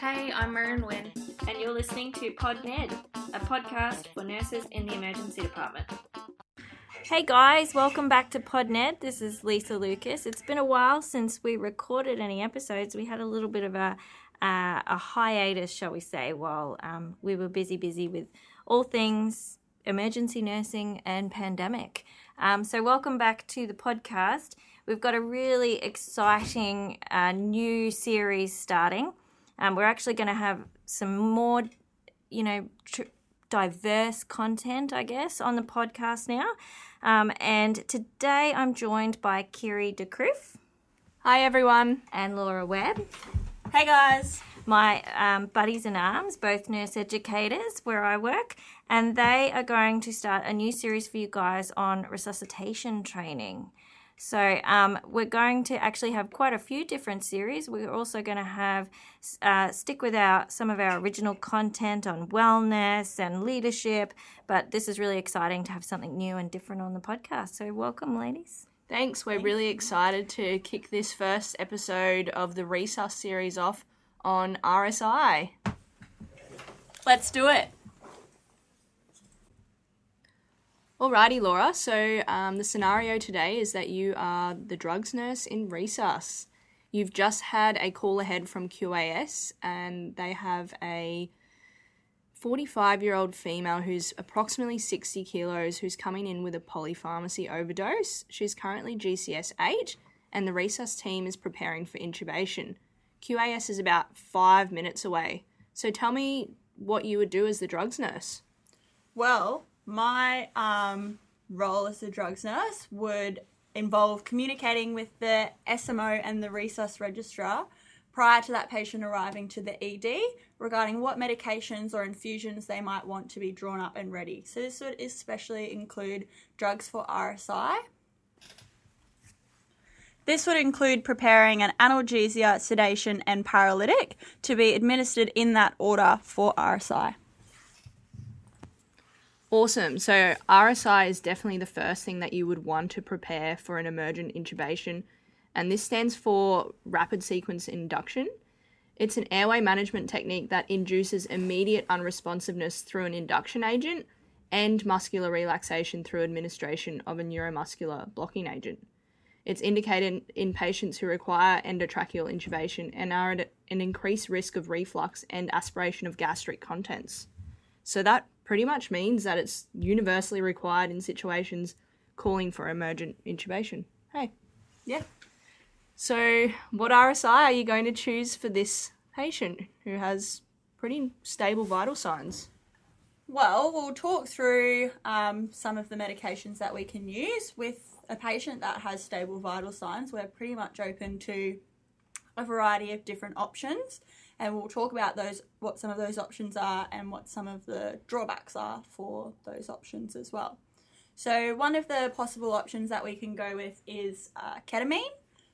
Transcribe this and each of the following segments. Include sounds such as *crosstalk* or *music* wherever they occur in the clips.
Hey, I'm Marin Wynn. and you're listening to PodNed, a podcast for nurses in the emergency department. Hey guys, welcome back to PodNed. This is Lisa Lucas. It's been a while since we recorded any episodes. We had a little bit of a uh, a hiatus, shall we say, while um, we were busy, busy with all things emergency nursing and pandemic. Um, so, welcome back to the podcast. We've got a really exciting uh, new series starting. Um, we're actually going to have some more, you know, tr- diverse content, I guess, on the podcast now. Um, and today I'm joined by Kiri DeCroof Hi, everyone. and Laura Webb, Hey, guys. my um, buddies in arms, both nurse educators where I work, and they are going to start a new series for you guys on resuscitation training. So um, we're going to actually have quite a few different series. We're also going to have uh, stick with our some of our original content on wellness and leadership, but this is really exciting to have something new and different on the podcast. So welcome, ladies. Thanks. We're really excited to kick this first episode of the Resus series off on RSI. Let's do it. Alrighty, Laura. So, um, the scenario today is that you are the drugs nurse in Resus. You've just had a call ahead from QAS, and they have a 45 year old female who's approximately 60 kilos who's coming in with a polypharmacy overdose. She's currently GCS 8, and the Resus team is preparing for intubation. QAS is about five minutes away. So, tell me what you would do as the drugs nurse. Well, my um, role as a drugs nurse would involve communicating with the SMO and the resus registrar prior to that patient arriving to the ED regarding what medications or infusions they might want to be drawn up and ready. So this would especially include drugs for RSI. This would include preparing an analgesia, sedation, and paralytic to be administered in that order for RSI. Awesome. So, RSI is definitely the first thing that you would want to prepare for an emergent intubation, and this stands for rapid sequence induction. It's an airway management technique that induces immediate unresponsiveness through an induction agent and muscular relaxation through administration of a neuromuscular blocking agent. It's indicated in patients who require endotracheal intubation and are at an increased risk of reflux and aspiration of gastric contents. So that pretty much means that it's universally required in situations calling for emergent intubation. Hey. Yeah. So, what RSI are you going to choose for this patient who has pretty stable vital signs? Well, we'll talk through um, some of the medications that we can use with a patient that has stable vital signs. We're pretty much open to a variety of different options, and we'll talk about those, what some of those options are, and what some of the drawbacks are for those options as well. So, one of the possible options that we can go with is uh, ketamine.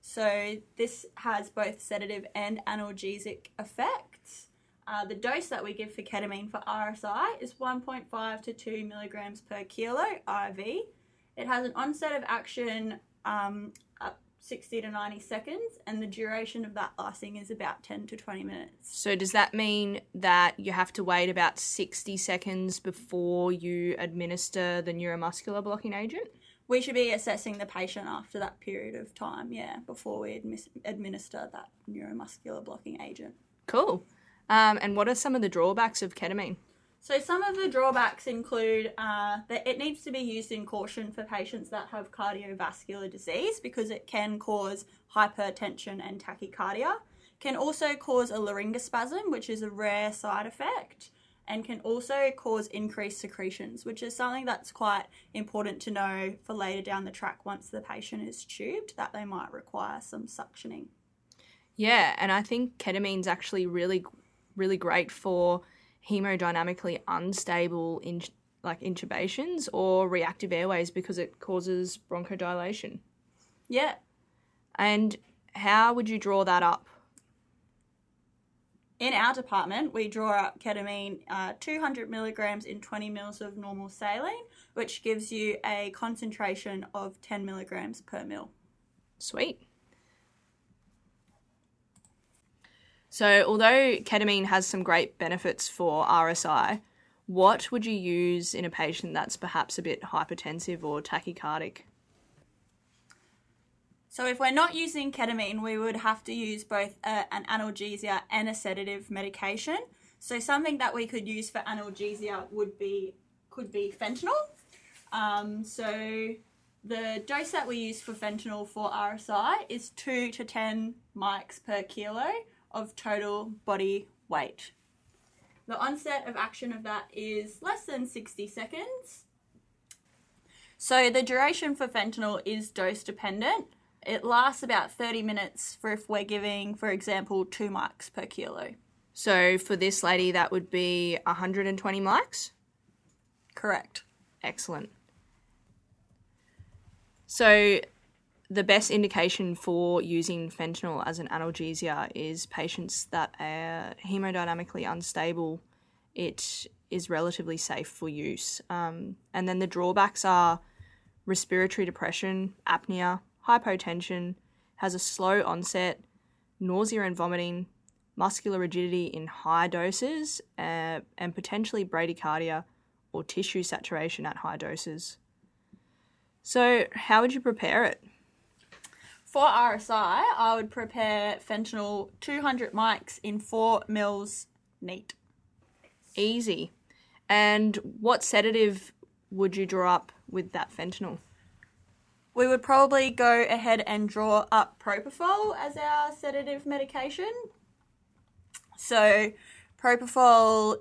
So, this has both sedative and analgesic effects. Uh, the dose that we give for ketamine for RSI is 1.5 to 2 milligrams per kilo IV. It has an onset of action um, 60 to 90 seconds, and the duration of that lasting is about 10 to 20 minutes. So, does that mean that you have to wait about 60 seconds before you administer the neuromuscular blocking agent? We should be assessing the patient after that period of time, yeah, before we admis- administer that neuromuscular blocking agent. Cool. Um, and what are some of the drawbacks of ketamine? So some of the drawbacks include uh, that it needs to be used in caution for patients that have cardiovascular disease because it can cause hypertension and tachycardia. Can also cause a laryngospasm, which is a rare side effect, and can also cause increased secretions, which is something that's quite important to know for later down the track once the patient is tubed that they might require some suctioning. Yeah, and I think ketamine's actually really, really great for hemodynamically unstable in like intubations or reactive airways because it causes bronchodilation. Yeah, And how would you draw that up? In our department, we draw up ketamine uh, 200 milligrams in 20 mils of normal saline, which gives you a concentration of 10 milligrams per mil. Sweet. So, although ketamine has some great benefits for RSI, what would you use in a patient that's perhaps a bit hypertensive or tachycardic? So, if we're not using ketamine, we would have to use both a, an analgesia and a sedative medication. So, something that we could use for analgesia would be could be fentanyl. Um, so, the dose that we use for fentanyl for RSI is two to ten mics per kilo of total body weight. The onset of action of that is less than 60 seconds. So the duration for fentanyl is dose dependent. It lasts about 30 minutes for if we're giving, for example, two mics per kilo. So, for this lady, that would be 120 mics? Correct. Excellent. So, the best indication for using fentanyl as an analgesia is patients that are hemodynamically unstable. It is relatively safe for use. Um, and then the drawbacks are respiratory depression, apnea, hypotension, has a slow onset, nausea and vomiting, muscular rigidity in high doses, uh, and potentially bradycardia or tissue saturation at high doses. So, how would you prepare it? For RSI, I would prepare fentanyl 200 mics in 4 mils neat. Easy. And what sedative would you draw up with that fentanyl? We would probably go ahead and draw up propofol as our sedative medication. So, propofol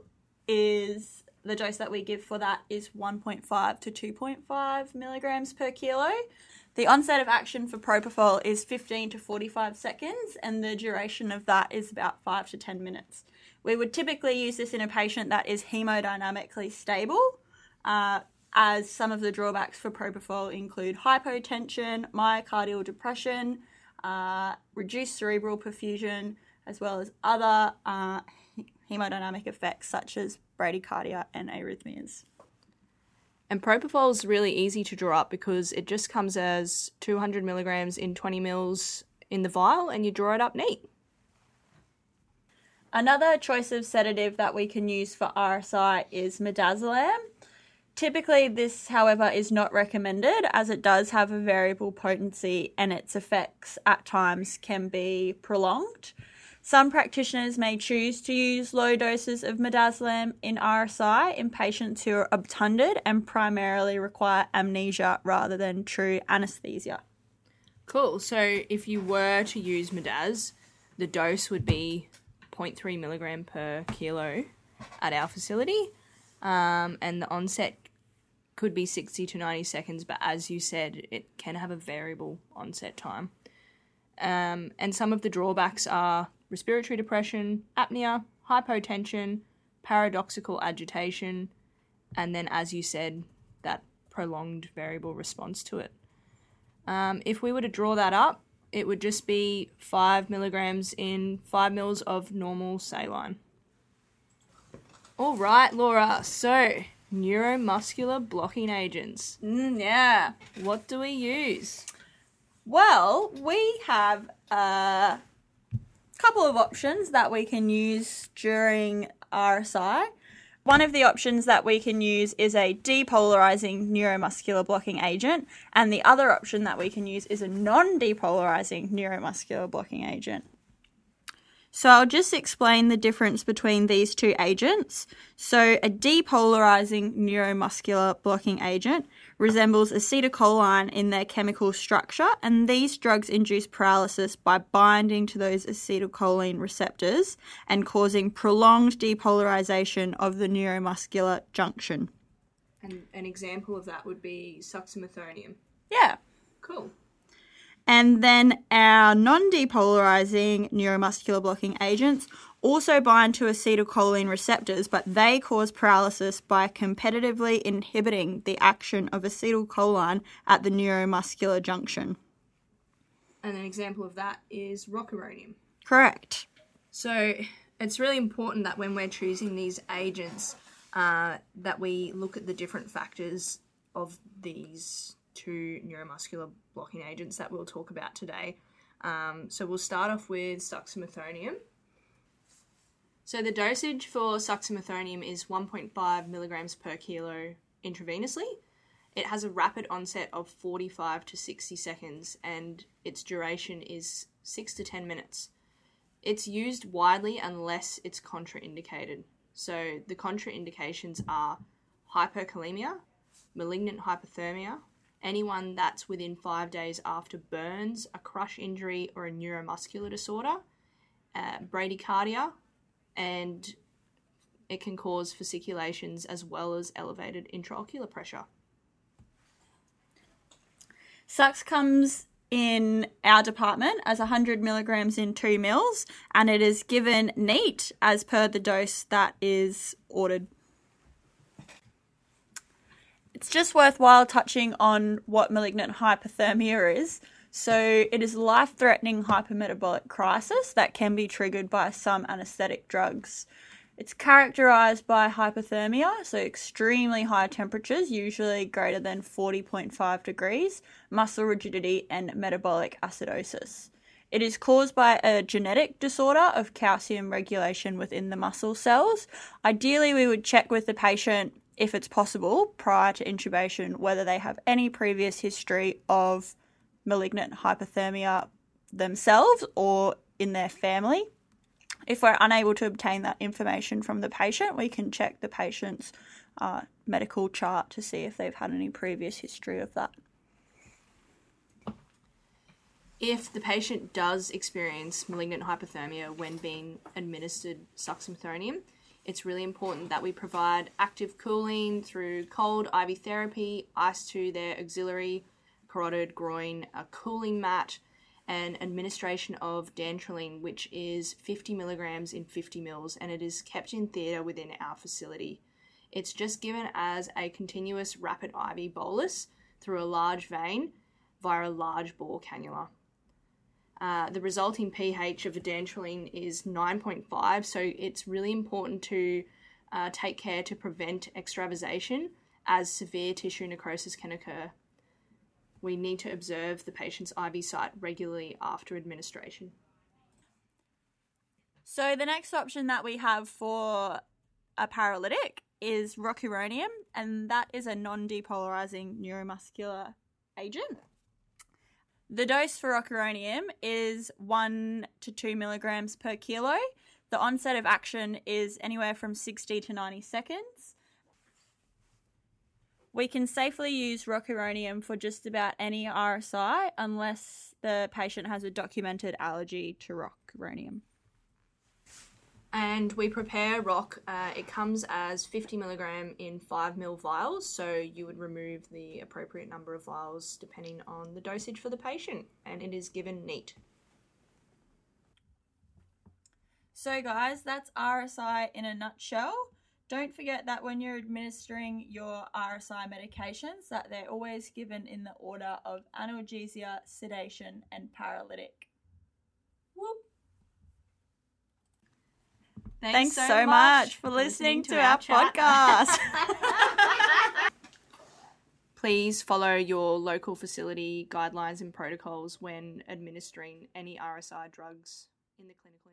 is the dose that we give for that is 1.5 to 2.5 milligrams per kilo. The onset of action for propofol is 15 to 45 seconds, and the duration of that is about 5 to 10 minutes. We would typically use this in a patient that is hemodynamically stable, uh, as some of the drawbacks for propofol include hypotension, myocardial depression, uh, reduced cerebral perfusion, as well as other uh, hemodynamic effects such as bradycardia and arrhythmias. And propofol is really easy to draw up because it just comes as 200 milligrams in 20 mils in the vial and you draw it up neat. Another choice of sedative that we can use for RSI is midazolam. Typically, this, however, is not recommended as it does have a variable potency and its effects at times can be prolonged. Some practitioners may choose to use low doses of midazolam in RSI in patients who are obtunded and primarily require amnesia rather than true anesthesia. Cool. So if you were to use midaz, the dose would be 0.3 milligram per kilo at our facility, um, and the onset could be 60 to 90 seconds, but as you said, it can have a variable onset time. Um, and some of the drawbacks are respiratory depression, apnea, hypotension, paradoxical agitation, and then, as you said, that prolonged variable response to it. Um, if we were to draw that up, it would just be 5 milligrams in 5 mils of normal saline. All right, Laura. So, neuromuscular blocking agents. Mm, yeah. What do we use? Well, we have a couple of options that we can use during RSI. One of the options that we can use is a depolarizing neuromuscular blocking agent, and the other option that we can use is a non depolarizing neuromuscular blocking agent. So I'll just explain the difference between these two agents. So a depolarizing neuromuscular blocking agent resembles acetylcholine in their chemical structure, and these drugs induce paralysis by binding to those acetylcholine receptors and causing prolonged depolarization of the neuromuscular junction. And an example of that would be suxamethonium. Yeah. Cool. And then our non depolarizing neuromuscular blocking agents also bind to acetylcholine receptors, but they cause paralysis by competitively inhibiting the action of acetylcholine at the neuromuscular junction. And an example of that is rocuronium. Correct. So it's really important that when we're choosing these agents, uh, that we look at the different factors of these two neuromuscular blocking agents that we'll talk about today. Um, so we'll start off with suxamethonium. So the dosage for succinylcholine is 1.5 milligrams per kilo intravenously. It has a rapid onset of 45 to 60 seconds and its duration is 6 to 10 minutes. It's used widely unless it's contraindicated. So the contraindications are hyperkalemia, malignant hyperthermia, anyone that's within five days after burns, a crush injury, or a neuromuscular disorder, uh, bradycardia, and it can cause fasciculations as well as elevated intraocular pressure. Sux comes in our department as 100 milligrams in two mils, and it is given neat as per the dose that is ordered. It's just worthwhile touching on what malignant hyperthermia is. So, it is a life threatening hypermetabolic crisis that can be triggered by some anesthetic drugs. It's characterized by hyperthermia, so extremely high temperatures, usually greater than 40.5 degrees, muscle rigidity, and metabolic acidosis. It is caused by a genetic disorder of calcium regulation within the muscle cells. Ideally, we would check with the patient, if it's possible, prior to intubation, whether they have any previous history of malignant hyperthermia themselves or in their family. If we're unable to obtain that information from the patient, we can check the patient's uh, medical chart to see if they've had any previous history of that. If the patient does experience malignant hyperthermia when being administered succinylcholine, it's really important that we provide active cooling through cold IV therapy, ice to their axillary, carotid, groin, a cooling mat, and administration of dantrolene, which is 50 milligrams in 50 mils, and it is kept in theatre within our facility. It's just given as a continuous rapid IV bolus through a large vein via a large bore cannula. Uh, the resulting pH of a dantrolene is 9.5, so it's really important to uh, take care to prevent extravasation as severe tissue necrosis can occur. We need to observe the patient's IV site regularly after administration. So, the next option that we have for a paralytic is rocuronium, and that is a non depolarizing neuromuscular agent. The dose for rocuronium is 1 to 2 milligrams per kilo. The onset of action is anywhere from 60 to 90 seconds. We can safely use rocuronium for just about any RSI unless the patient has a documented allergy to rocuronium. And we prepare rock. Uh, it comes as 50 milligram in 5 ml vials, so you would remove the appropriate number of vials depending on the dosage for the patient, and it is given neat. So, guys, that's RSI in a nutshell. Don't forget that when you're administering your RSI medications that they're always given in the order of analgesia, sedation, and paralytic. Thanks, Thanks so, much for listening, to, our, our podcast. *laughs* *laughs* Please follow your local facility guidelines and protocols when administering any RSI drugs in the clinical